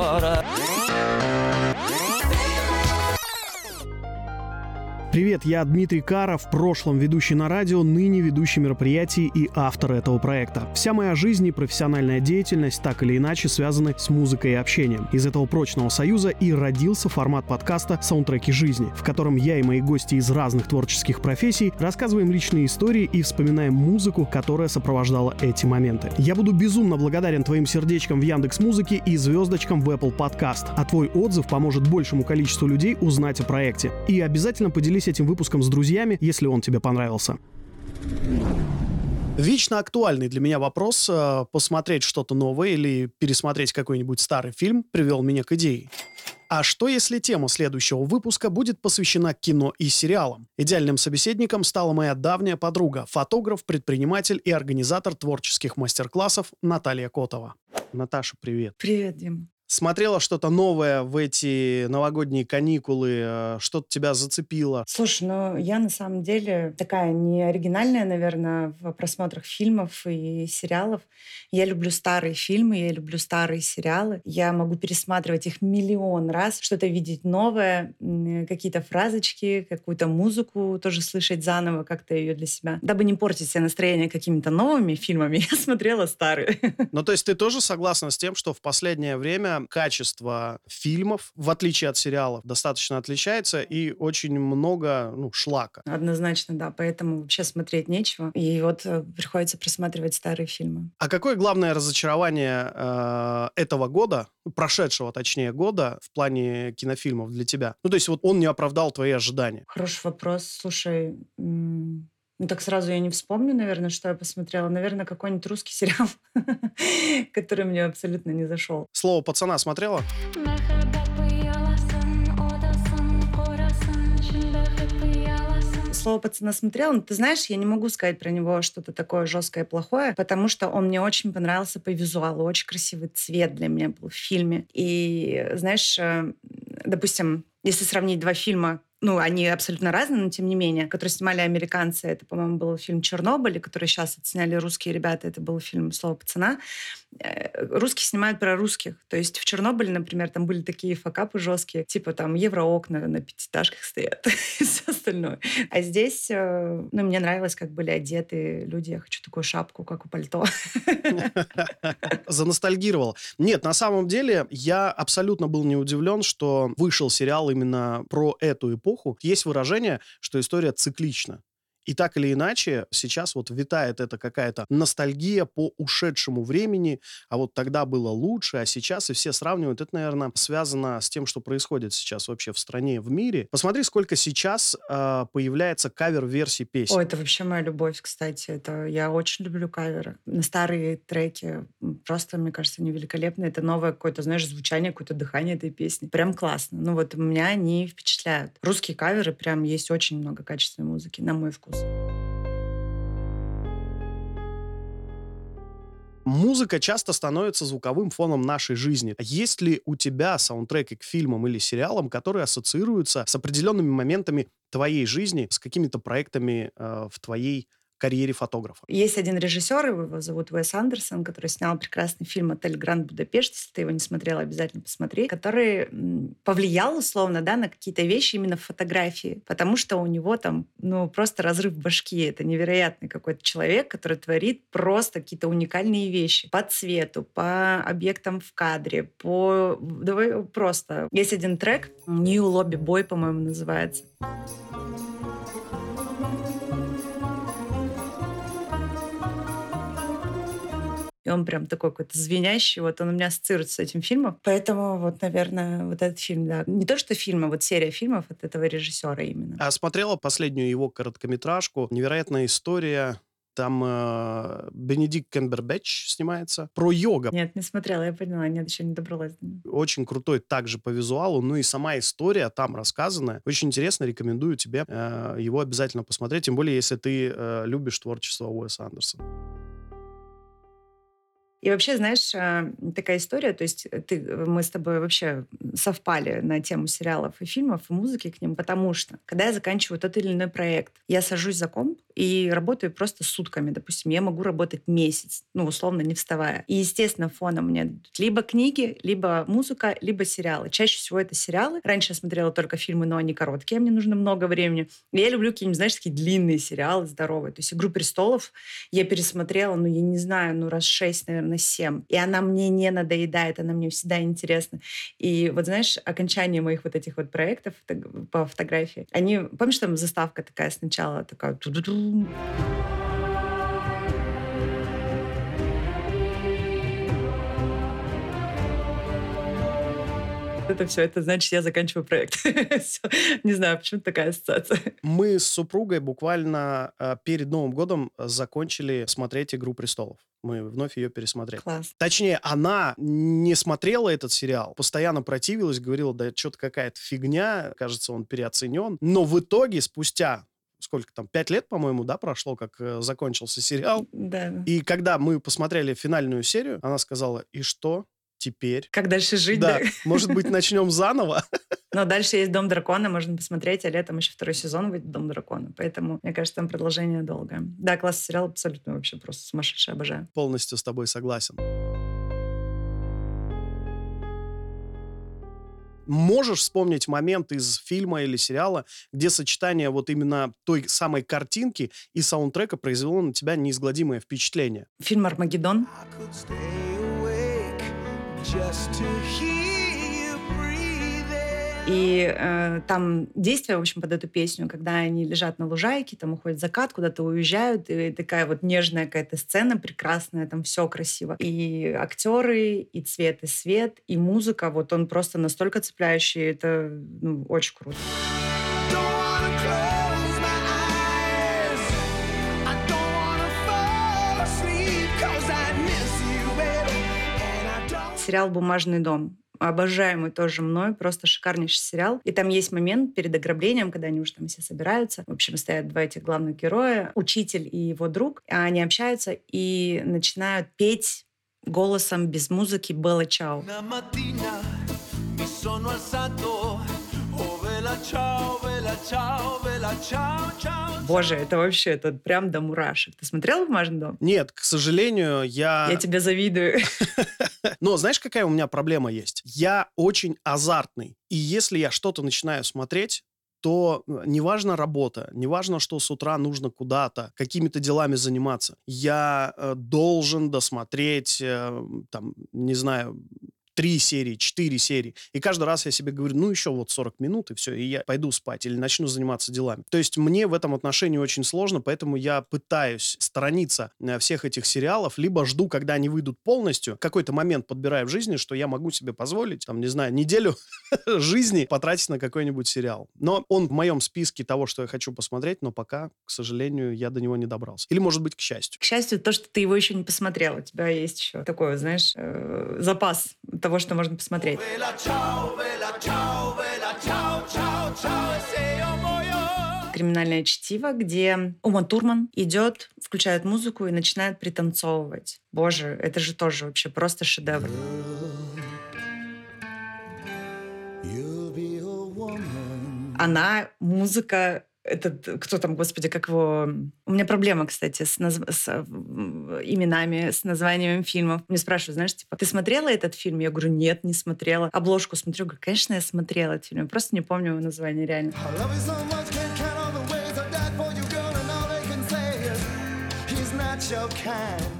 what I. Привет, я Дмитрий Кара, в прошлом ведущий на радио, ныне ведущий мероприятий и автор этого проекта. Вся моя жизнь и профессиональная деятельность так или иначе связаны с музыкой и общением. Из этого прочного союза и родился формат подкаста «Саундтреки жизни», в котором я и мои гости из разных творческих профессий рассказываем личные истории и вспоминаем музыку, которая сопровождала эти моменты. Я буду безумно благодарен твоим сердечкам в Яндекс Музыке и звездочкам в Apple Podcast, а твой отзыв поможет большему количеству людей узнать о проекте. И обязательно поделись этим выпуском с друзьями, если он тебе понравился. Вечно актуальный для меня вопрос э, посмотреть что-то новое или пересмотреть какой-нибудь старый фильм привел меня к идее. А что если тема следующего выпуска будет посвящена кино и сериалам? Идеальным собеседником стала моя давняя подруга, фотограф, предприниматель и организатор творческих мастер-классов Наталья Котова. Наташа, привет. Привет, Дим смотрела что-то новое в эти новогодние каникулы, э, что-то тебя зацепило? Слушай, ну я на самом деле такая не оригинальная, наверное, в просмотрах фильмов и сериалов. Я люблю старые фильмы, я люблю старые сериалы. Я могу пересматривать их миллион раз, что-то видеть новое, какие-то фразочки, какую-то музыку тоже слышать заново, как-то ее для себя. Дабы не портить себе настроение какими-то новыми фильмами, я смотрела старые. Ну, то есть ты тоже согласна с тем, что в последнее время качество фильмов, в отличие от сериалов, достаточно отличается и очень много ну, шлака. Однозначно, да. Поэтому вообще смотреть нечего. И вот э, приходится просматривать старые фильмы. А какое главное разочарование э, этого года, прошедшего, точнее, года в плане кинофильмов для тебя? Ну, то есть вот он не оправдал твои ожидания. Хороший вопрос. Слушай, ну, так сразу я не вспомню, наверное, что я посмотрела. Наверное, какой-нибудь русский сериал, который мне абсолютно не зашел. Слово пацана смотрела? слово пацана смотрела, но ты знаешь, я не могу сказать про него что-то такое жесткое и плохое, потому что он мне очень понравился по визуалу, очень красивый цвет для меня был в фильме. И знаешь, э, допустим, если сравнить два фильма, ну, они абсолютно разные, но тем не менее, которые снимали американцы. Это, по-моему, был фильм «Чернобыль», который сейчас отсняли русские ребята. Это был фильм «Слово пацана». Э, русские снимают про русских. То есть в Чернобыле, например, там были такие факапы жесткие, типа там евроокна на пятиэтажках стоят и все остальное. А здесь, э, ну, мне нравилось, как были одеты люди. Я хочу такую шапку, как у пальто. Заностальгировал. Нет, на самом деле я абсолютно был не удивлен, что вышел сериал именно про эту эпоху, эпоху, есть выражение, что история циклична. И так или иначе, сейчас вот витает эта какая-то ностальгия по ушедшему времени, а вот тогда было лучше, а сейчас и все сравнивают. Это, наверное, связано с тем, что происходит сейчас вообще в стране, в мире. Посмотри, сколько сейчас э, появляется кавер-версий песен. О, это вообще моя любовь, кстати. Это я очень люблю каверы. На старые треки просто, мне кажется, они великолепны. Это новое какое-то, знаешь, звучание, какое-то дыхание этой песни. Прям классно. Ну вот меня они впечатляют. Русские каверы прям есть очень много качественной музыки, на мой вкус. Музыка часто становится звуковым фоном нашей жизни. Есть ли у тебя саундтреки к фильмам или сериалам, которые ассоциируются с определенными моментами твоей жизни, с какими-то проектами э, в твоей карьере фотографа. Есть один режиссер, его зовут Уэс Андерсон, который снял прекрасный фильм «Отель Гранд Будапешт». Если ты его не смотрела, обязательно посмотри. Который повлиял, условно, да, на какие-то вещи именно в фотографии. Потому что у него там, ну, просто разрыв башки. Это невероятный какой-то человек, который творит просто какие-то уникальные вещи. По цвету, по объектам в кадре, по... Давай просто. Есть один трек, New Lobby Boy, по-моему, называется. И он прям такой какой-то звенящий. Вот он у меня ассоциируется с этим фильмом. Поэтому вот, наверное, вот этот фильм, да. Не то, что фильм, а вот серия фильмов от этого режиссера именно. А смотрела последнюю его короткометражку «Невероятная история там э, Бенедикт Кембербэтч снимается. Про йога. Нет, не смотрела, я поняла. Нет, еще не добралась. Очень крутой также по визуалу. Ну и сама история там рассказанная. Очень интересно, рекомендую тебе э, его обязательно посмотреть. Тем более, если ты э, любишь творчество Уэса Андерсона. И вообще, знаешь, э, такая история, то есть ты, мы с тобой вообще совпали на тему сериалов и фильмов, и музыки к ним, потому что, когда я заканчиваю тот или иной проект, я сажусь за комп и работаю просто сутками. Допустим, я могу работать месяц, ну, условно, не вставая. И, естественно, фоном мне либо книги, либо музыка, либо сериалы. Чаще всего это сериалы. Раньше я смотрела только фильмы, но они короткие, мне нужно много времени. Я люблю какие-нибудь, знаешь, такие длинные сериалы, здоровые. То есть «Игру престолов» я пересмотрела, ну, я не знаю, ну, раз шесть, наверное, семь. И она мне не надоедает, она мне всегда интересна. И вот, знаешь, окончание моих вот этих вот проектов по фотографии, они, помнишь, там заставка такая сначала, такая это все, это значит, я заканчиваю проект. Не знаю, почему такая ассоциация. Мы с супругой буквально э, перед Новым годом закончили смотреть «Игру престолов». Мы вновь ее пересмотрели. Класс. Точнее, она не смотрела этот сериал, постоянно противилась, говорила, да что-то какая-то фигня, кажется, он переоценен. Но в итоге, спустя сколько там, пять лет, по-моему, да, прошло, как э, закончился сериал. Да. И когда мы посмотрели финальную серию, она сказала, и что? Теперь. Как дальше жить? Да, может быть, начнем заново. Но дальше есть «Дом дракона», можно посмотреть, а летом еще второй сезон выйдет «Дом дракона». Поэтому, мне кажется, там продолжение долгое. Да, классный сериал, абсолютно вообще просто сумасшедший, обожаю. Полностью с тобой согласен. Можешь вспомнить момент из фильма или сериала, где сочетание вот именно той самой картинки и саундтрека произвело на тебя неизгладимое впечатление? Фильм «Армагеддон». И э, там действие, в общем, под эту песню, когда они лежат на лужайке, там уходит закат, куда-то уезжают, и такая вот нежная какая-то сцена прекрасная, там все красиво. И актеры, и цвет, и свет, и музыка, вот он просто настолько цепляющий, это ну, очень круто. Сериал «Бумажный дом». Обожаемый тоже мной, просто шикарнейший сериал. И там есть момент перед ограблением, когда они уже там все собираются. В общем, стоят два этих главных героя, учитель и его друг. А они общаются и начинают петь голосом без музыки Белла Чао. Боже, это вообще, это прям до мурашек. Ты смотрел «Бумажный дом»? Нет, к сожалению, я... Я тебе завидую. Но знаешь, какая у меня проблема есть? Я очень азартный. И если я что-то начинаю смотреть, то э, неважно работа, неважно, что с утра нужно куда-то, какими-то делами заниматься, я э, должен досмотреть, э, там, не знаю, три серии, четыре серии. И каждый раз я себе говорю, ну, еще вот 40 минут, и все, и я пойду спать или начну заниматься делами. То есть мне в этом отношении очень сложно, поэтому я пытаюсь сторониться э, всех этих сериалов, либо жду, когда они выйдут полностью, какой-то момент подбираю в жизни, что я могу себе позволить, там, не знаю, неделю жизни потратить на какой-нибудь сериал. Но он в моем списке того, что я хочу посмотреть, но пока, к сожалению, я до него не добрался. Или, может быть, к счастью. К счастью, то, что ты его еще не посмотрел. У тебя есть еще такой, знаешь, э, запас того, того, что можно посмотреть. Криминальное чтиво, где Ума Турман идет, включает музыку и начинает пританцовывать. Боже, это же тоже вообще просто шедевр. Она, музыка, этот, кто там, господи, как его... У меня проблема, кстати, с, наз... с именами, с названием фильмов. Мне спрашивают, знаешь, типа, ты смотрела этот фильм? Я говорю, нет, не смотрела. Обложку смотрю, говорю, конечно, я смотрела этот фильм. Я просто не помню его название, реально.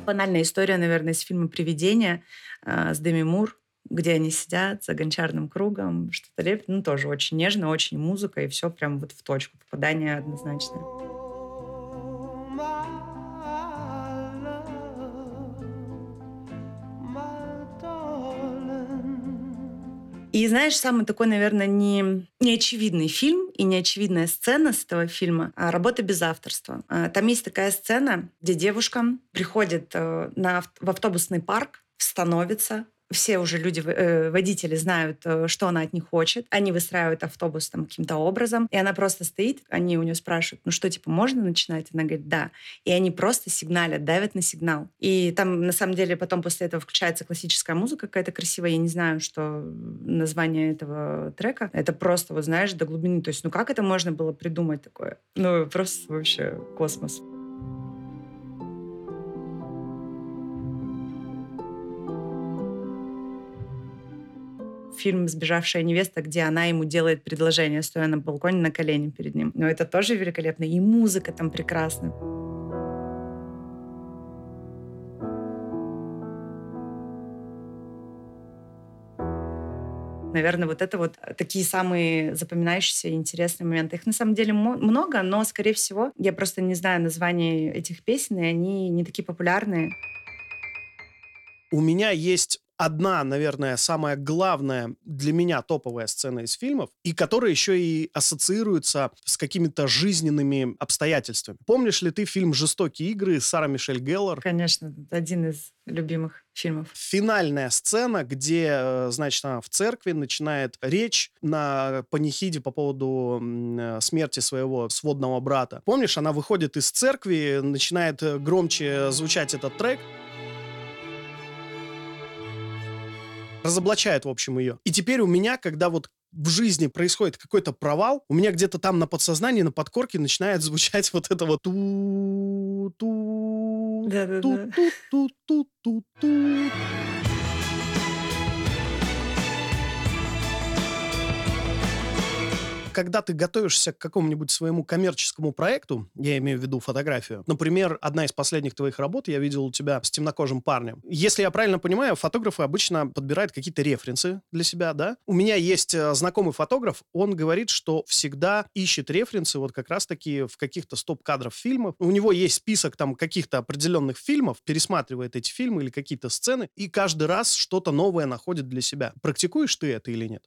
Банальная история, наверное, из фильма «Привидение» э, с Деми Мур где они сидят за гончарным кругом, что-то лепят. Ну, тоже очень нежно, очень музыка, и все прям вот в точку. Попадание однозначное. И знаешь, самый такой, наверное, не, неочевидный фильм и неочевидная сцена с этого фильма а «Работа без авторства». А, там есть такая сцена, где девушка приходит э, на, в автобусный парк, становится, все уже люди, э, водители знают, э, что она от них хочет. Они выстраивают автобус там каким-то образом, и она просто стоит, они у нее спрашивают, ну что, типа, можно начинать? Она говорит, да. И они просто сигналят, давят на сигнал. И там, на самом деле, потом после этого включается классическая музыка какая-то красивая. Я не знаю, что название этого трека. Это просто, вот знаешь, до глубины. То есть, ну как это можно было придумать такое? Ну, просто вообще космос. Фильм «Сбежавшая невеста», где она ему делает предложение, стоя на балконе на колени перед ним. Но это тоже великолепно. И музыка там прекрасная. Наверное, вот это вот такие самые запоминающиеся и интересные моменты. Их на самом деле много, но, скорее всего, я просто не знаю названий этих песен, и они не такие популярные. У меня есть одна, наверное, самая главная для меня топовая сцена из фильмов, и которая еще и ассоциируется с какими-то жизненными обстоятельствами. Помнишь ли ты фильм «Жестокие игры» Сара Мишель Геллар? Конечно, один из любимых фильмов. Финальная сцена, где, э, значит, она в церкви начинает речь на панихиде по поводу э, смерти своего сводного брата. Помнишь, она выходит из церкви, начинает э, громче звучать этот трек, разоблачает, в общем, ее. И теперь у меня, когда вот в жизни происходит какой-то провал, у меня где-то там на подсознании, на подкорке начинает звучать вот это вот ту ту ту ту ту ту ту когда ты готовишься к какому-нибудь своему коммерческому проекту, я имею в виду фотографию, например, одна из последних твоих работ я видел у тебя с темнокожим парнем. Если я правильно понимаю, фотографы обычно подбирают какие-то референсы для себя, да? У меня есть э, знакомый фотограф, он говорит, что всегда ищет референсы вот как раз-таки в каких-то стоп-кадров фильмов. У него есть список там каких-то определенных фильмов, пересматривает эти фильмы или какие-то сцены, и каждый раз что-то новое находит для себя. Практикуешь ты это или нет?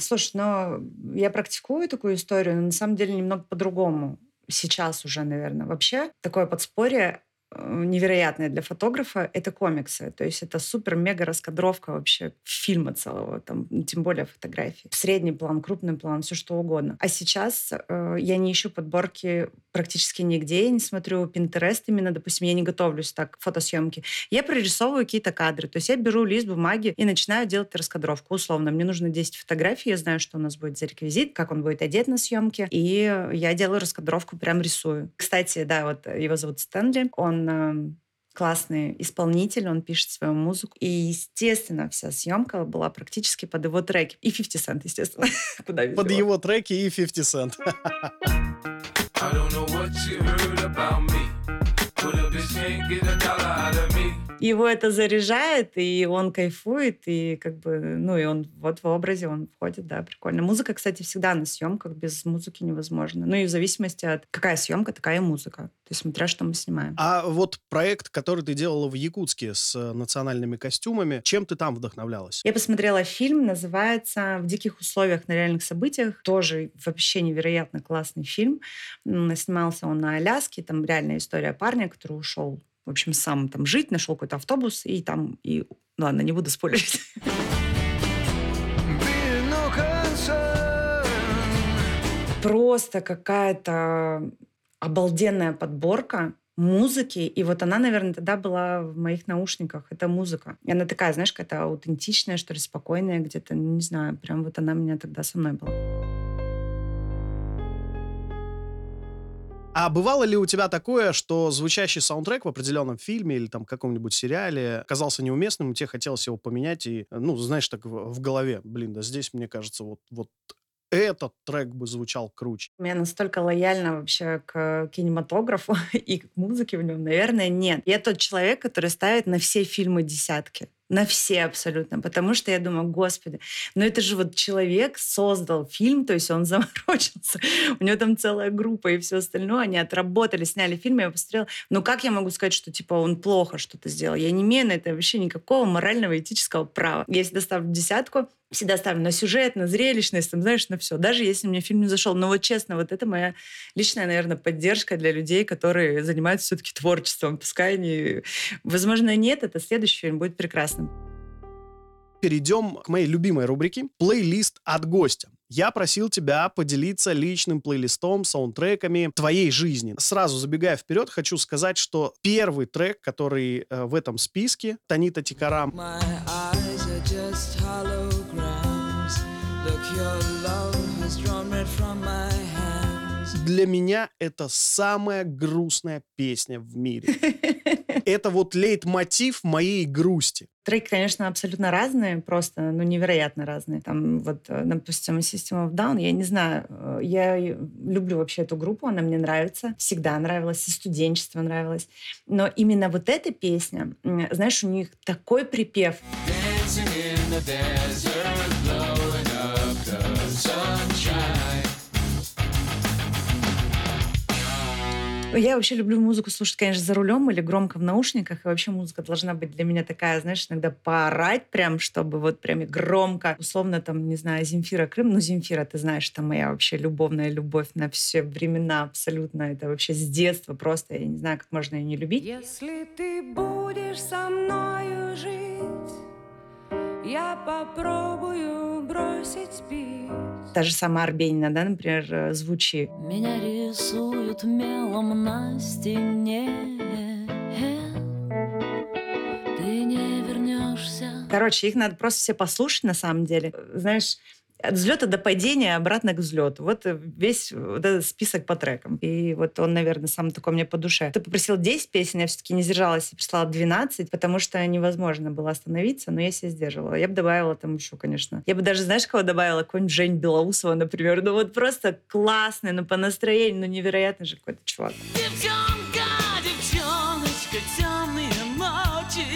Слушай, но я практикую практикую такую историю, но на самом деле немного по-другому. Сейчас уже, наверное. Вообще такое подспорье невероятное для фотографа — это комиксы. То есть это супер-мега раскадровка вообще фильма целого, там, тем более фотографии. Средний план, крупный план, все что угодно. А сейчас э, я не ищу подборки практически нигде, я не смотрю Pinterest именно, допустим, я не готовлюсь так к фотосъемке. Я прорисовываю какие-то кадры. То есть я беру лист бумаги и начинаю делать раскадровку. Условно, мне нужно 10 фотографий, я знаю, что у нас будет за реквизит, как он будет одет на съемке, и я делаю раскадровку, прям рисую. Кстати, да, вот его зовут Стэнли, он он классный исполнитель, он пишет свою музыку. И, естественно, вся съемка была практически под его треки. И 50 Cent, естественно. Куда Под его треки и 50 Cent. I don't know what you heard about me. But a bitch can't get a dollar out of me его это заряжает, и он кайфует, и как бы, ну, и он вот в образе он входит, да, прикольно. Музыка, кстати, всегда на съемках, без музыки невозможно. Ну и в зависимости от какая съемка, такая и музыка. То есть смотря, что мы снимаем. А вот проект, который ты делала в Якутске с э, национальными костюмами, чем ты там вдохновлялась? Я посмотрела фильм, называется «В диких условиях на реальных событиях». Тоже вообще невероятно классный фильм. Снимался он на Аляске, там реальная история парня, который ушел в общем, сам там жить, нашел какой-то автобус, и там, и, ну ладно, не буду спойлерить. Просто какая-то обалденная подборка музыки. И вот она, наверное, тогда была в моих наушниках. Это музыка. И она такая, знаешь, какая-то аутентичная, что ли, спокойная где-то. Не знаю, прям вот она меня тогда со мной была. А бывало ли у тебя такое, что звучащий саундтрек в определенном фильме или там каком-нибудь сериале казался неуместным, и тебе хотелось его поменять, и, ну, знаешь, так в, голове, блин, да здесь, мне кажется, вот, вот этот трек бы звучал круче. У меня настолько лояльно вообще к кинематографу и к музыке в нем, наверное, нет. Я тот человек, который ставит на все фильмы десятки на все абсолютно, потому что я думаю, господи, но это же вот человек создал фильм, то есть он заморочился, у него там целая группа и все остальное, они отработали, сняли фильм, я посмотрела, ну как я могу сказать, что типа он плохо что-то сделал? Я не имею на это вообще никакого морального, этического права. Я всегда ставлю десятку, всегда ставлю на сюжет, на зрелищность, там, знаешь, на все. Даже если мне фильм не зашел. Но вот честно, вот это моя личная, наверное, поддержка для людей, которые занимаются все-таки творчеством. Пускай они... Возможно, нет, это следующий фильм будет прекрасным. перейдем к моей любимой рубрике «Плейлист от гостя». Я просил тебя поделиться личным плейлистом, саундтреками твоей жизни. Сразу забегая вперед, хочу сказать, что первый трек, который э, в этом списке, Танита Тикарам, для меня это самая грустная песня в мире. Это вот лейтмотив моей грусти. Треки, конечно, абсолютно разные, просто, ну, невероятно разные. Там вот, э, допустим, System of Down, я не знаю, э, я люблю вообще эту группу, она мне нравится, всегда нравилась, и студенчество нравилось. Но именно вот эта песня, знаешь, у них такой припев. Dancing in the desert, Я вообще люблю музыку слушать, конечно, за рулем или громко в наушниках. И вообще музыка должна быть для меня такая, знаешь, иногда поорать прям, чтобы вот прям громко. Условно там, не знаю, Земфира Крым. Ну, Земфира, ты знаешь, это моя вообще любовная любовь на все времена абсолютно. Это вообще с детства просто. Я не знаю, как можно ее не любить. Если ты будешь со мною жить, я попробую бросить пить. Та же самая Арбенина, да, например, э, звучит. Меня рисуют мелом на стене. Ты не вернешься. Короче, их надо просто все послушать на самом деле. Знаешь, от взлета до падения, обратно к взлету. Вот весь вот этот список по трекам. И вот он, наверное, сам такой мне по душе. Ты попросил 10 песен, я все-таки не сдержалась и прислала 12, потому что невозможно было остановиться, но я себя сдерживала. Я бы добавила там еще, конечно. Я бы даже, знаешь, кого добавила? Какой-нибудь Жень Белоусова, например. Ну вот просто классный, ну по настроению, ну невероятный же какой-то чувак. Девчонка, девчоночка, темные ночи,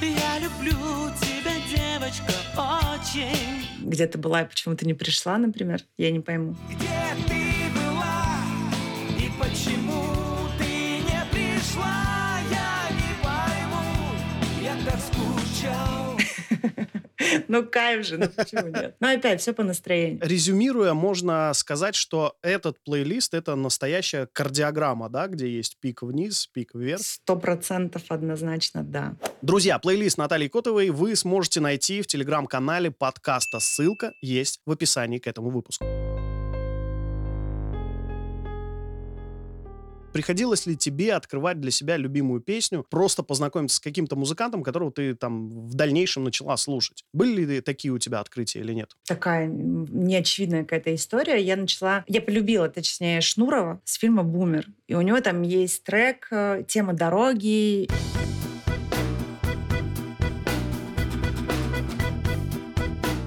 я люблю тебя, девочка, очень где ты была и почему ты не пришла, например, я не пойму. Где ты была и почему ты не пришла, я не пойму, я так скучал. Ну, кайф же, ну почему нет? Ну, опять, все по настроению. Резюмируя, можно сказать, что этот плейлист — это настоящая кардиограмма, да, где есть пик вниз, пик вверх. Сто процентов однозначно, да. Друзья, плейлист Натальи Котовой вы сможете найти в телеграм-канале подкаста. Ссылка есть в описании к этому выпуску. Приходилось ли тебе открывать для себя любимую песню, просто познакомиться с каким-то музыкантом, которого ты там в дальнейшем начала слушать? Были ли такие у тебя открытия или нет? Такая неочевидная какая-то история. Я начала... Я полюбила, точнее, Шнурова с фильма «Бумер». И у него там есть трек э, «Тема дороги».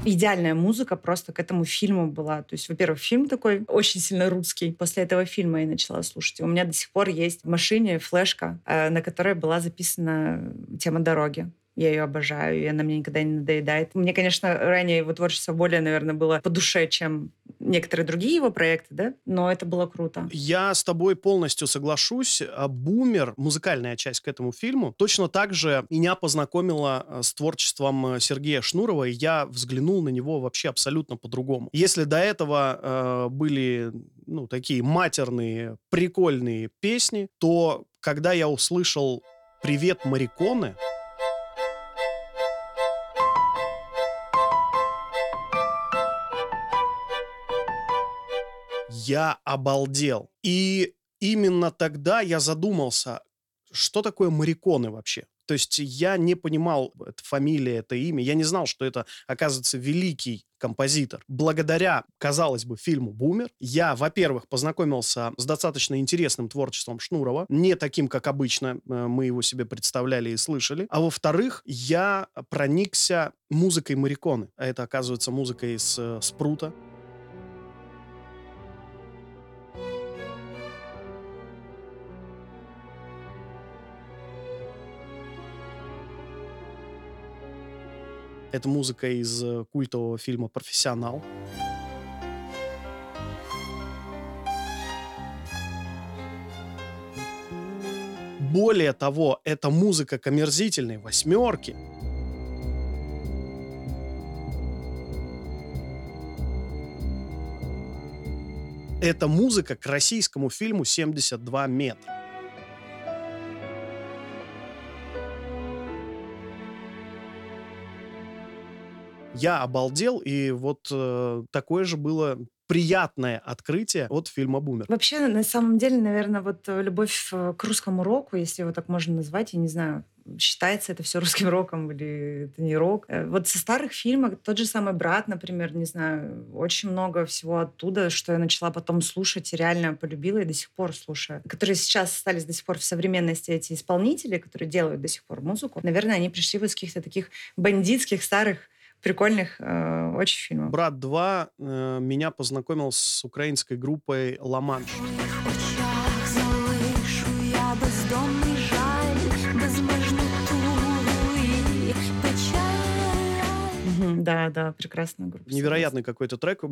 Идеальная музыка просто к этому фильму была. То есть, во-первых, фильм такой очень сильно русский. После этого фильма я начала слушать. У меня до сих пор есть в машине флешка, э, на которой была записана тема дороги. Я ее обожаю, и она мне никогда не надоедает. Мне, конечно, ранее его творчество более, наверное, было по душе, чем некоторые другие его проекты, да, но это было круто. Я с тобой полностью соглашусь. А «Бумер», музыкальная часть к этому фильму, точно так же меня познакомила э, с творчеством э, Сергея Шнурова, и я взглянул на него вообще абсолютно по-другому. Если до этого э, были ну, такие матерные, прикольные песни, то когда я услышал «Привет, Мариконы», я обалдел. И именно тогда я задумался, что такое мариконы вообще? То есть я не понимал, это фамилия, это имя. Я не знал, что это, оказывается, великий композитор. Благодаря, казалось бы, фильму «Бумер», я, во-первых, познакомился с достаточно интересным творчеством Шнурова, не таким, как обычно э, мы его себе представляли и слышали. А во-вторых, я проникся музыкой Мариконы. А это, оказывается, музыка из э, Спрута, Это музыка из э, культового фильма «Профессионал». Более того, это музыка коммерзительной восьмерки. Это музыка к российскому фильму «72 метра». Я обалдел, и вот э, такое же было приятное открытие от фильма «Бумер». Вообще, на самом деле, наверное, вот э, любовь э, к русскому року, если его так можно назвать, я не знаю, считается это все русским роком или это не рок. Э, вот со старых фильмов, тот же самый «Брат», например, не знаю, очень много всего оттуда, что я начала потом слушать и реально полюбила и до сих пор слушаю. Которые сейчас остались до сих пор в современности, эти исполнители, которые делают до сих пор музыку, наверное, они пришли вот с каких-то таких бандитских старых прикольных э, очень фильмов. «Брат 2» э, меня познакомил с украинской группой «Ла-Манш». Да, да, прекрасная группа. Невероятный какой-то трек.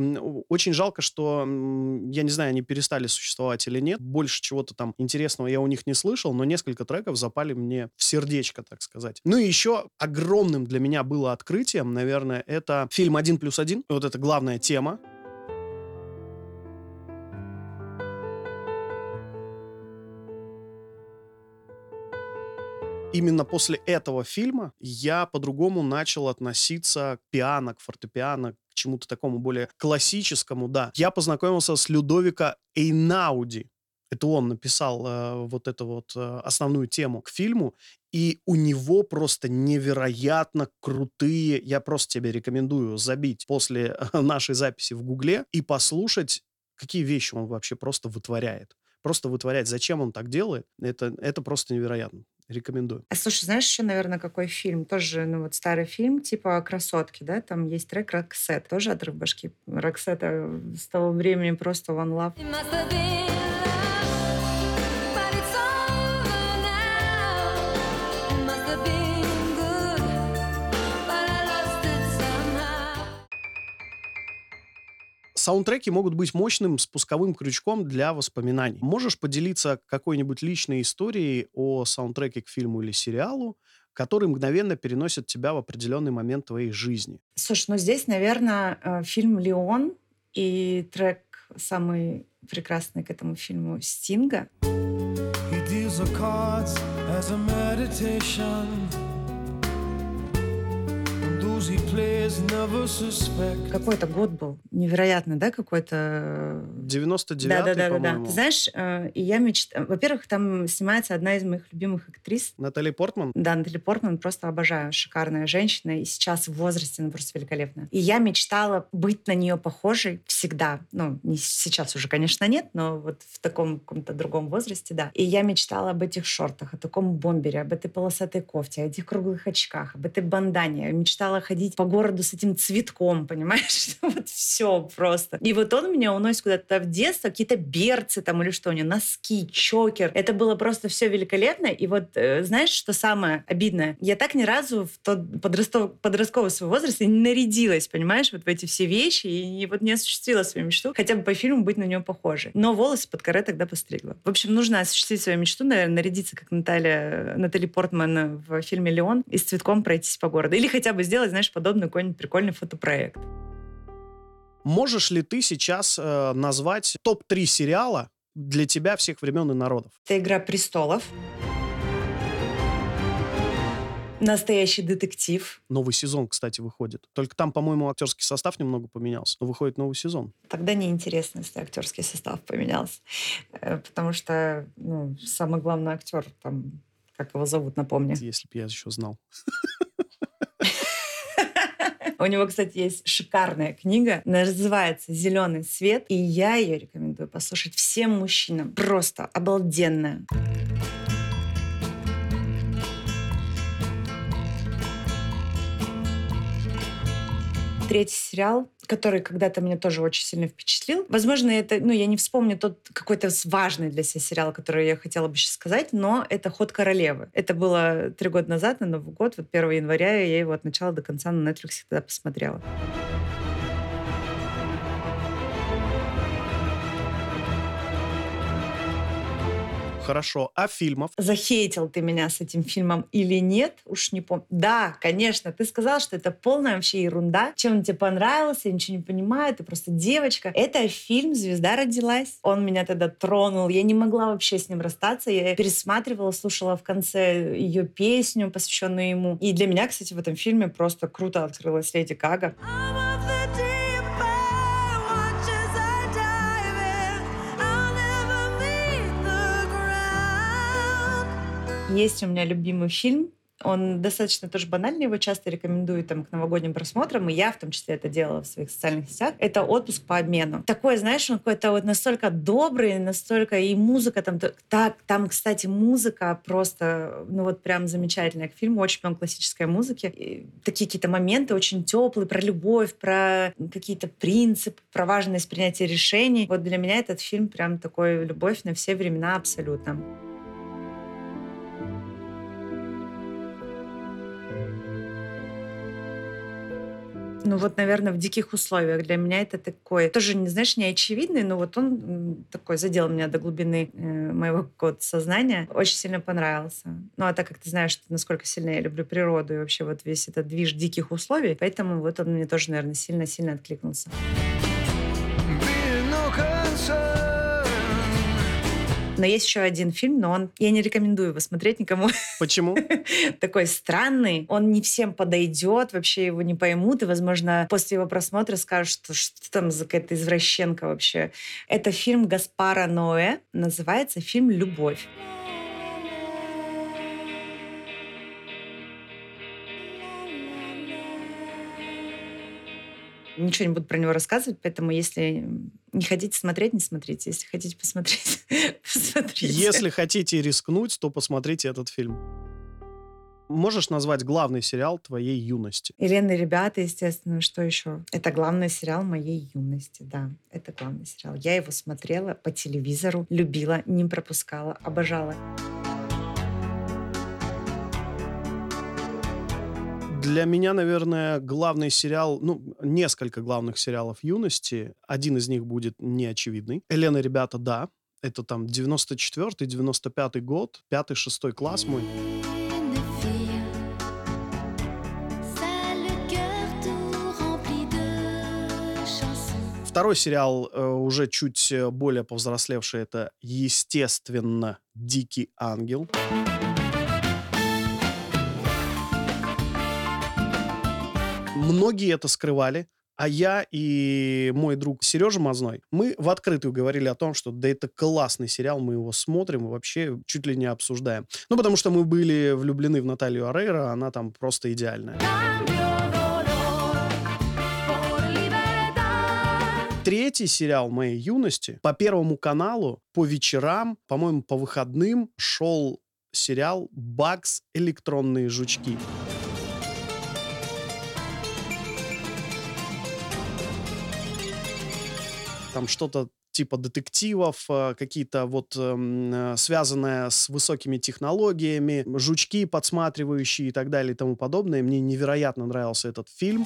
Очень жалко, что, я не знаю, они перестали существовать или нет. Больше чего-то там интересного я у них не слышал, но несколько треков запали мне в сердечко, так сказать. Ну и еще огромным для меня было открытием, наверное, это фильм «Один плюс один». Вот это главная тема именно после этого фильма я по-другому начал относиться к пиано, к фортепиано, к чему-то такому более классическому, да. Я познакомился с Людовика Эйнауди. Это он написал э, вот эту вот э, основную тему к фильму. И у него просто невероятно крутые... Я просто тебе рекомендую забить после нашей записи в Гугле и послушать, какие вещи он вообще просто вытворяет. Просто вытворять. Зачем он так делает, это, это просто невероятно. Рекомендую. А слушай, знаешь еще, наверное, какой фильм? Тоже, ну вот старый фильм, типа «Красотки», да? Там есть трек «Роксет». Тоже отрыв башки. Роксета с того времени просто one love. Саундтреки могут быть мощным спусковым крючком для воспоминаний. Можешь поделиться какой-нибудь личной историей о саундтреке к фильму или сериалу, который мгновенно переносит тебя в определенный момент твоей жизни? Слушай, ну здесь, наверное, э, фильм «Леон» и трек самый прекрасный к этому фильму «Стинга». He deals the cards as a meditation. Какой-то год был. Невероятно, да, какой-то... 99-й, да, да, да, да, да. Ты знаешь, э, и я мечтаю... Во-первых, там снимается одна из моих любимых актрис. Натали Портман? Да, Натали Портман просто обожаю. Шикарная женщина. И сейчас в возрасте она просто великолепная. И я мечтала быть на нее похожей всегда. Ну, не сейчас уже, конечно, нет, но вот в таком каком-то другом возрасте, да. И я мечтала об этих шортах, о таком бомбере, об этой полосатой кофте, о этих круглых очках, об этой бандане. Я мечтала ходить по городу с этим цветком, понимаешь? вот все просто. И вот он меня уносит куда-то в детство, какие-то берцы там или что у него, носки, чокер. Это было просто все великолепно. И вот э, знаешь, что самое обидное? Я так ни разу в тот подростов, подростковый свой возраст не нарядилась, понимаешь, вот в эти все вещи, и, и вот не осуществила свою мечту, хотя бы по фильму быть на нее похожей. Но волосы под коре тогда постригла. В общем, нужно осуществить свою мечту, наверное, нарядиться, как Наталья, Натали Портман в фильме «Леон» и с цветком пройтись по городу. Или хотя бы сделать, знаешь, подобный какой-нибудь прикольный фотопроект. Можешь ли ты сейчас э, назвать топ-3 сериала для тебя всех времен и народов? Это «Игра престолов». Настоящий детектив. Новый сезон, кстати, выходит. Только там, по-моему, актерский состав немного поменялся. Но выходит новый сезон. Тогда неинтересно, если актерский состав поменялся. Э, потому что ну, самый главный актер там, как его зовут, напомни. Если бы я еще знал. У него, кстати, есть шикарная книга, называется «Зеленый свет», и я ее рекомендую послушать всем мужчинам. Просто обалденная. Третий сериал, который когда-то меня тоже очень сильно впечатлил. Возможно, это, ну, я не вспомню тот какой-то важный для себя сериал, который я хотела бы сейчас сказать, но это «Ход королевы». Это было три года назад, на Новый год, вот 1 января, я его от начала до конца на Netflix тогда посмотрела. Хорошо. А фильмов? Захейтил ты меня с этим фильмом или нет, уж не помню. Да, конечно, ты сказал, что это полная вообще ерунда. Чем он тебе понравился, я ничего не понимаю, ты просто девочка. Это фильм «Звезда родилась». Он меня тогда тронул. Я не могла вообще с ним расстаться. Я пересматривала, слушала в конце ее песню, посвященную ему. И для меня, кстати, в этом фильме просто круто открылась Леди Гага. Есть у меня любимый фильм он достаточно тоже банальный, его часто рекомендуют там, к новогодним просмотрам, и я в том числе это делала в своих социальных сетях. Это отпуск по обмену. Такой, знаешь, он какой-то вот настолько добрый, настолько и музыка там... Так, там, кстати, музыка просто, ну вот прям замечательная. К фильму очень много классической музыки. И такие какие-то моменты очень теплые, про любовь, про какие-то принципы, про важность принятия решений. Вот для меня этот фильм прям такой любовь на все времена абсолютно. Ну вот, наверное, в диких условиях. Для меня это такой, тоже, не знаешь, не очевидный, но вот он такой задел меня до глубины э, моего какого-то сознания. Очень сильно понравился. Ну а так как ты знаешь, насколько сильно я люблю природу и вообще вот весь этот движ диких условий, поэтому вот он мне тоже, наверное, сильно-сильно откликнулся. Но есть еще один фильм, но он я не рекомендую его смотреть никому. Почему? Такой странный. Он не всем подойдет, вообще его не поймут, и, возможно, после его просмотра скажут, что что там за какая-то извращенка вообще. Это фильм Гаспара Ноэ, называется фильм «Любовь». Ничего не буду про него рассказывать, поэтому если не хотите смотреть, не смотрите. Если хотите посмотреть, посмотрите. Если хотите рискнуть, то посмотрите этот фильм. Можешь назвать главный сериал твоей юности? Елена и ребята, естественно, что еще? Это главный сериал моей юности, да. Это главный сериал. Я его смотрела по телевизору, любила, не пропускала, обожала. Для меня, наверное, главный сериал, ну, несколько главных сериалов юности. Один из них будет неочевидный. «Елена, ребята, да». Это там 94-й, 95-й год, 5-6 класс мой. Второй сериал, э, уже чуть э, более повзрослевший, это, естественно, «Дикий ангел». Многие это скрывали, а я и мой друг Сережа Мазной, мы в открытую говорили о том, что да это классный сериал, мы его смотрим и вообще чуть ли не обсуждаем. Ну, потому что мы были влюблены в Наталью Арейра, она там просто идеальная. Третий сериал моей юности по Первому каналу по вечерам, по-моему, по выходным шел сериал «Бакс. Электронные жучки». Там что-то типа детективов, э, какие-то вот эм, э, связанные с высокими технологиями, жучки подсматривающие и так далее и тому подобное. Мне невероятно нравился этот фильм.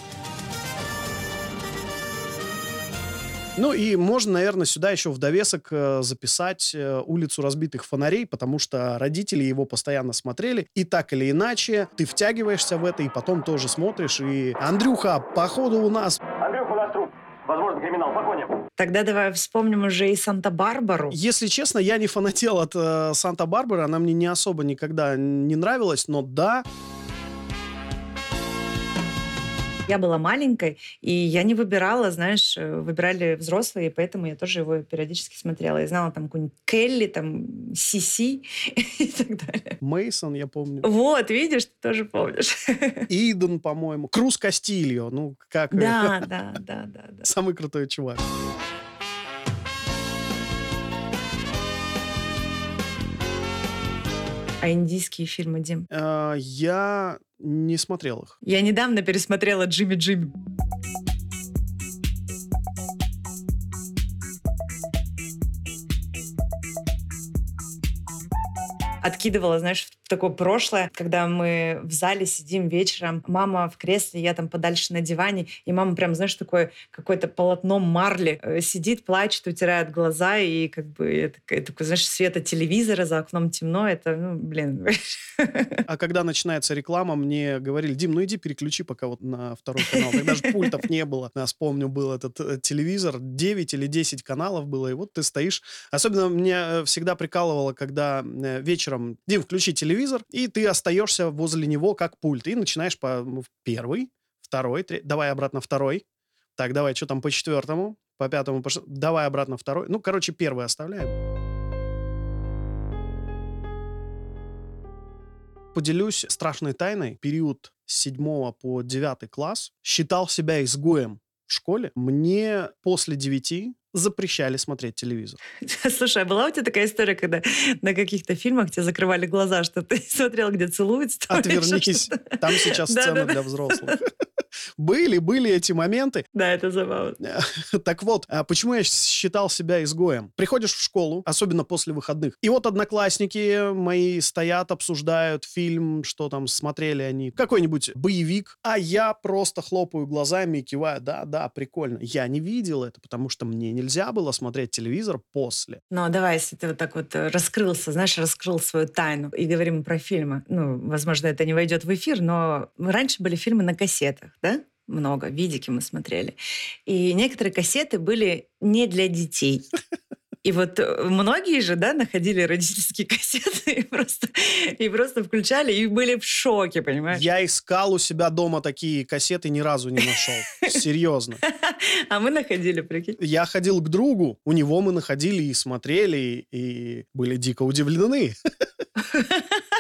Ну и можно, наверное, сюда еще в довесок э, записать улицу разбитых фонарей, потому что родители его постоянно смотрели, и так или иначе ты втягиваешься в это, и потом тоже смотришь, и Андрюха, походу у нас... Возможно, криминал. Погоним. Тогда давай вспомним уже и Санта-Барбару. Если честно, я не фанател от э, Санта-Барбары, она мне не особо никогда не нравилась, но да, я была маленькой, и я не выбирала, знаешь, э, выбирали взрослые, и поэтому я тоже его периодически смотрела. Я знала там какую-нибудь Келли, там Сиси и так далее. Мейсон, я помню. Вот, видишь, ты тоже помнишь. Иден, по-моему. Круз Кастильо, ну как... Да, да, да, да, да. Самый крутой чувак. А индийские фильмы, Дим? А, я не смотрел их. Я недавно пересмотрела Джимми Джимми. Откидывала, знаешь, такое прошлое, когда мы в зале сидим вечером, мама в кресле, я там подальше на диване, и мама прям, знаешь, такое какое-то полотно марли э, сидит, плачет, утирает глаза, и как бы такой, знаешь, света телевизора, за окном темно, это, ну, блин. А когда начинается реклама, мне говорили, Дим, ну иди переключи пока вот на второй канал. Тогда же пультов не было. Я вспомню, был этот э, телевизор, 9 или 10 каналов было, и вот ты стоишь. Особенно мне всегда прикалывало, когда вечером, Дим, включи телевизор, и ты остаешься возле него как пульт. И начинаешь по ну, первый, второй, третий, давай обратно второй. Так, давай, что там по четвертому, по пятому, по шестому, давай обратно второй. Ну, короче, первый оставляем. Поделюсь страшной тайной. Период с седьмого по девятый класс считал себя изгоем в школе. Мне после девяти запрещали смотреть телевизор. Слушай, а была у тебя такая история, когда на каких-то фильмах тебе закрывали глаза, что ты смотрел, где целуются? Отвернись, там сейчас сцена для взрослых. Были, были эти моменты. Да, это забавно. Так вот, а почему я считал себя изгоем? Приходишь в школу, особенно после выходных, и вот одноклассники мои стоят, обсуждают фильм, что там смотрели они, какой-нибудь боевик, а я просто хлопаю глазами и киваю, да, да, прикольно. Я не видел это, потому что мне нельзя было смотреть телевизор после. Ну, давай, если ты вот так вот э, раскрылся, знаешь, раскрыл свою тайну, и говорим про фильмы. Ну, возможно, это не войдет в эфир, но раньше были фильмы на кассетах, да? много, видики мы смотрели. И некоторые кассеты были не для детей. И вот э, многие же, да, находили родительские кассеты и просто, и просто включали, и были в шоке, понимаешь? Я искал у себя дома такие кассеты, ни разу не нашел. Серьезно. А мы находили, прикинь. Я ходил к другу, у него мы находили и смотрели, и были дико удивлены.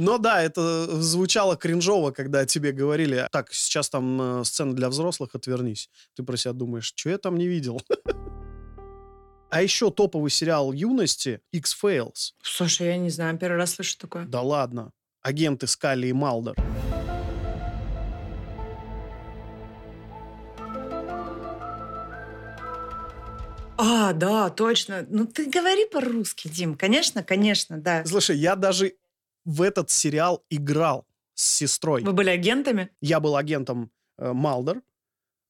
Но да, это звучало кринжово, когда тебе говорили, так, сейчас там э, сцена для взрослых, отвернись. Ты про себя думаешь, что я там не видел? А еще топовый сериал юности X-Fails. Слушай, я не знаю, первый раз слышу такое. Да ладно. Агенты Скалли и Малдер. А, да, точно. Ну ты говори по-русски, Дим. Конечно, конечно, да. Слушай, я даже в этот сериал играл с сестрой. Вы были агентами? Я был агентом э, Малдер.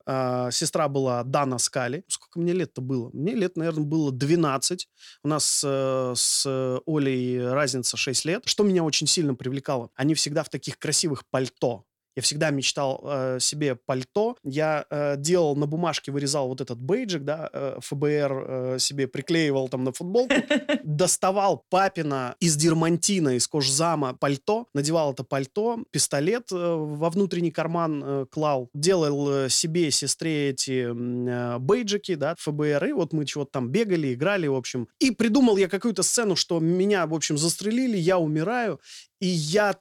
Э, сестра была Дана Скали. Сколько мне лет-то было? Мне лет, наверное, было 12. У нас э, с Олей разница 6 лет. Что меня очень сильно привлекало? Они всегда в таких красивых пальто. Я всегда мечтал э, себе пальто. Я э, делал на бумажке, вырезал вот этот бейджик, да, э, ФБР э, себе приклеивал там на футболку, доставал папина из дермантина, из кожзама пальто, надевал это пальто, пистолет э, во внутренний карман э, клал, делал э, себе, сестре эти э, бейджики, да, ФБР, и вот мы чего-то там бегали, играли, в общем. И придумал я какую-то сцену, что меня, в общем, застрелили, я умираю, и я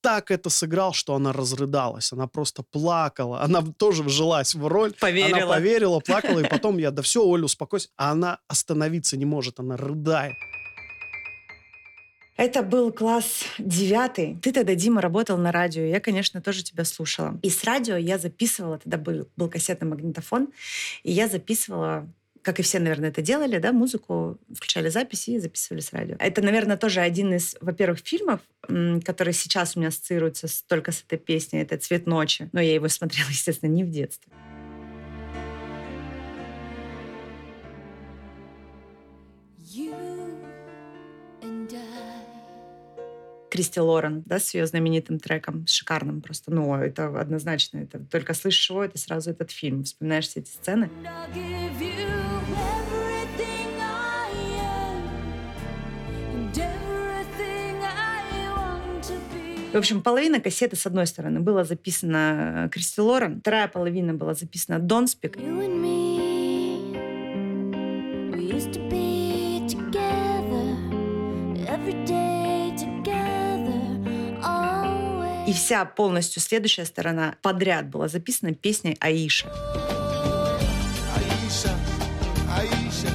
так это сыграл, что она разрыдалась. Она просто плакала. Она тоже вжилась в роль. Поверила. Она поверила, плакала. И потом я, да все, Оля, успокойся. А она остановиться не может. Она рыдает. Это был класс девятый. Ты тогда, Дима, работал на радио. Я, конечно, тоже тебя слушала. И с радио я записывала, тогда был, был кассетный магнитофон, и я записывала как и все, наверное, это делали, да, музыку, включали записи и записывали с радио. Это, наверное, тоже один из, во-первых, фильмов, который сейчас у меня ассоциируется только с этой песней, это «Цвет ночи». Но я его смотрела, естественно, не в детстве. Кристи Лорен, да, с ее знаменитым треком, шикарным просто. Ну, это однозначно. Это только слышишь его, это сразу этот фильм. Вспоминаешь все эти сцены. В общем, половина кассеты, с одной стороны, была записана Кристи Лорен, вторая половина была записана Донспик. И вся полностью следующая сторона подряд была записана песней Аиша. Аиша, Аиша,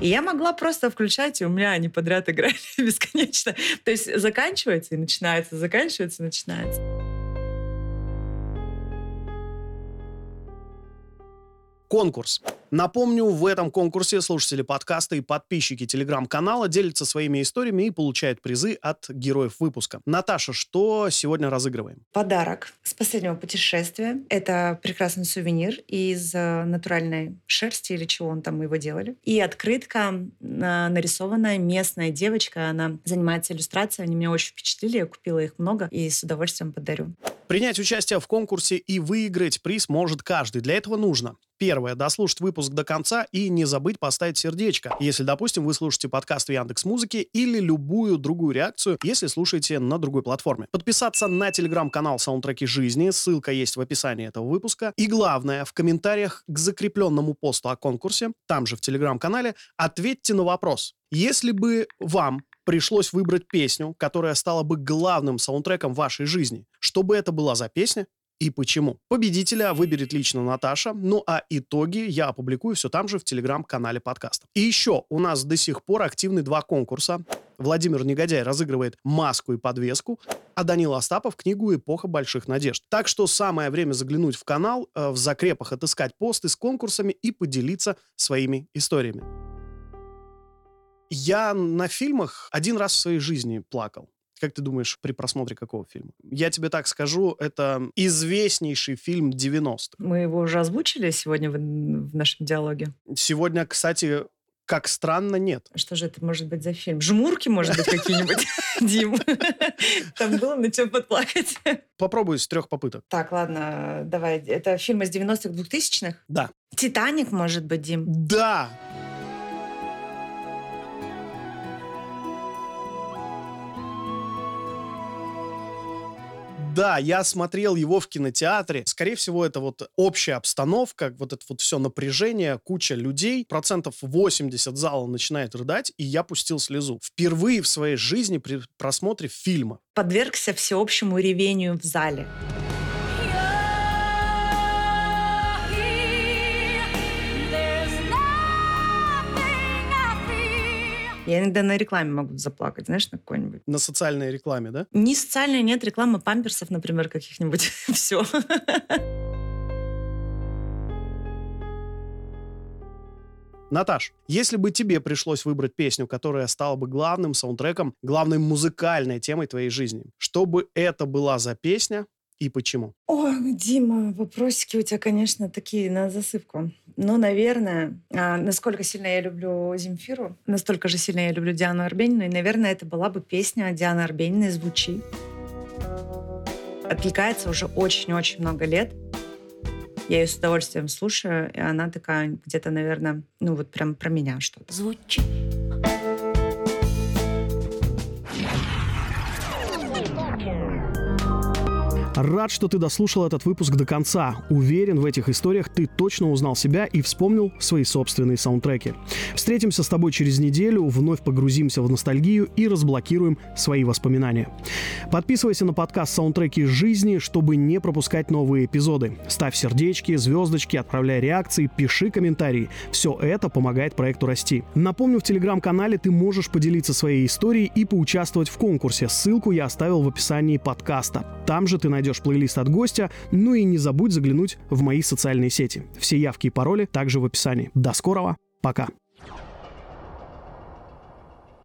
И я могла просто включать, и у меня они подряд играли бесконечно. То есть заканчивается и начинается, заканчивается и начинается. Конкурс. Напомню, в этом конкурсе слушатели подкаста и подписчики телеграм-канала делятся своими историями и получают призы от героев выпуска. Наташа, что сегодня разыгрываем? Подарок с последнего путешествия. Это прекрасный сувенир из э, натуральной шерсти или чего он там его делали. И открытка э, нарисованная местная девочка. Она занимается иллюстрацией. Они меня очень впечатлили. Я купила их много и с удовольствием подарю. Принять участие в конкурсе и выиграть приз может каждый. Для этого нужно Первое. Дослушать выпуск до конца и не забыть поставить сердечко, если, допустим, вы слушаете подкаст в Яндекс Музыке или любую другую реакцию, если слушаете на другой платформе. Подписаться на телеграм-канал Саундтреки жизни, ссылка есть в описании этого выпуска. И главное, в комментариях к закрепленному посту о конкурсе, там же в телеграм-канале, ответьте на вопрос. Если бы вам пришлось выбрать песню, которая стала бы главным саундтреком вашей жизни. Что бы это была за песня и почему. Победителя выберет лично Наташа, ну а итоги я опубликую все там же в телеграм-канале подкаста. И еще у нас до сих пор активны два конкурса. Владимир Негодяй разыгрывает маску и подвеску, а Данил Остапов книгу «Эпоха больших надежд». Так что самое время заглянуть в канал, э, в закрепах отыскать посты с конкурсами и поделиться своими историями. Я на фильмах один раз в своей жизни плакал. Как ты думаешь, при просмотре какого фильма? Я тебе так скажу, это известнейший фильм 90-х. Мы его уже озвучили сегодня в, в нашем диалоге. Сегодня, кстати, как странно, нет. Что же это может быть за фильм? Жмурки, может быть, какие-нибудь, Дим? Там было на чем подплакать. Попробуй с трех попыток. Так, ладно, давай. Это фильм из 90-х, 2000-х? Да. «Титаник», может быть, Дим? Да! Да, я смотрел его в кинотеатре. Скорее всего, это вот общая обстановка, вот это вот все напряжение, куча людей. Процентов 80 зала начинает рыдать, и я пустил слезу. Впервые в своей жизни при просмотре фильма. Подвергся всеобщему ревению в зале. Я иногда на рекламе могу заплакать, знаешь, на какой-нибудь. На социальной рекламе, да? Не социальной, нет, реклама памперсов, например, каких-нибудь. Все. Наташ, если бы тебе пришлось выбрать песню, которая стала бы главным саундтреком, главной музыкальной темой твоей жизни, что бы это была за песня и почему? О, Дима, вопросики у тебя, конечно, такие на засыпку. Ну, наверное, а, насколько сильно я люблю Земфиру, настолько же сильно я люблю Диану Арбенину, и, наверное, это была бы песня Дианы Арбениной «Звучи». Откликается уже очень-очень много лет. Я ее с удовольствием слушаю, и она такая где-то, наверное, ну вот прям про меня что-то. Звучи. Рад, что ты дослушал этот выпуск до конца. Уверен, в этих историях ты точно узнал себя и вспомнил свои собственные саундтреки. Встретимся с тобой через неделю, вновь погрузимся в ностальгию и разблокируем свои воспоминания. Подписывайся на подкаст «Саундтреки жизни», чтобы не пропускать новые эпизоды. Ставь сердечки, звездочки, отправляй реакции, пиши комментарии. Все это помогает проекту расти. Напомню, в телеграм-канале ты можешь поделиться своей историей и поучаствовать в конкурсе. Ссылку я оставил в описании подкаста. Там же ты найдешь найдешь плейлист от гостя, ну и не забудь заглянуть в мои социальные сети. Все явки и пароли также в описании. До скорого, пока!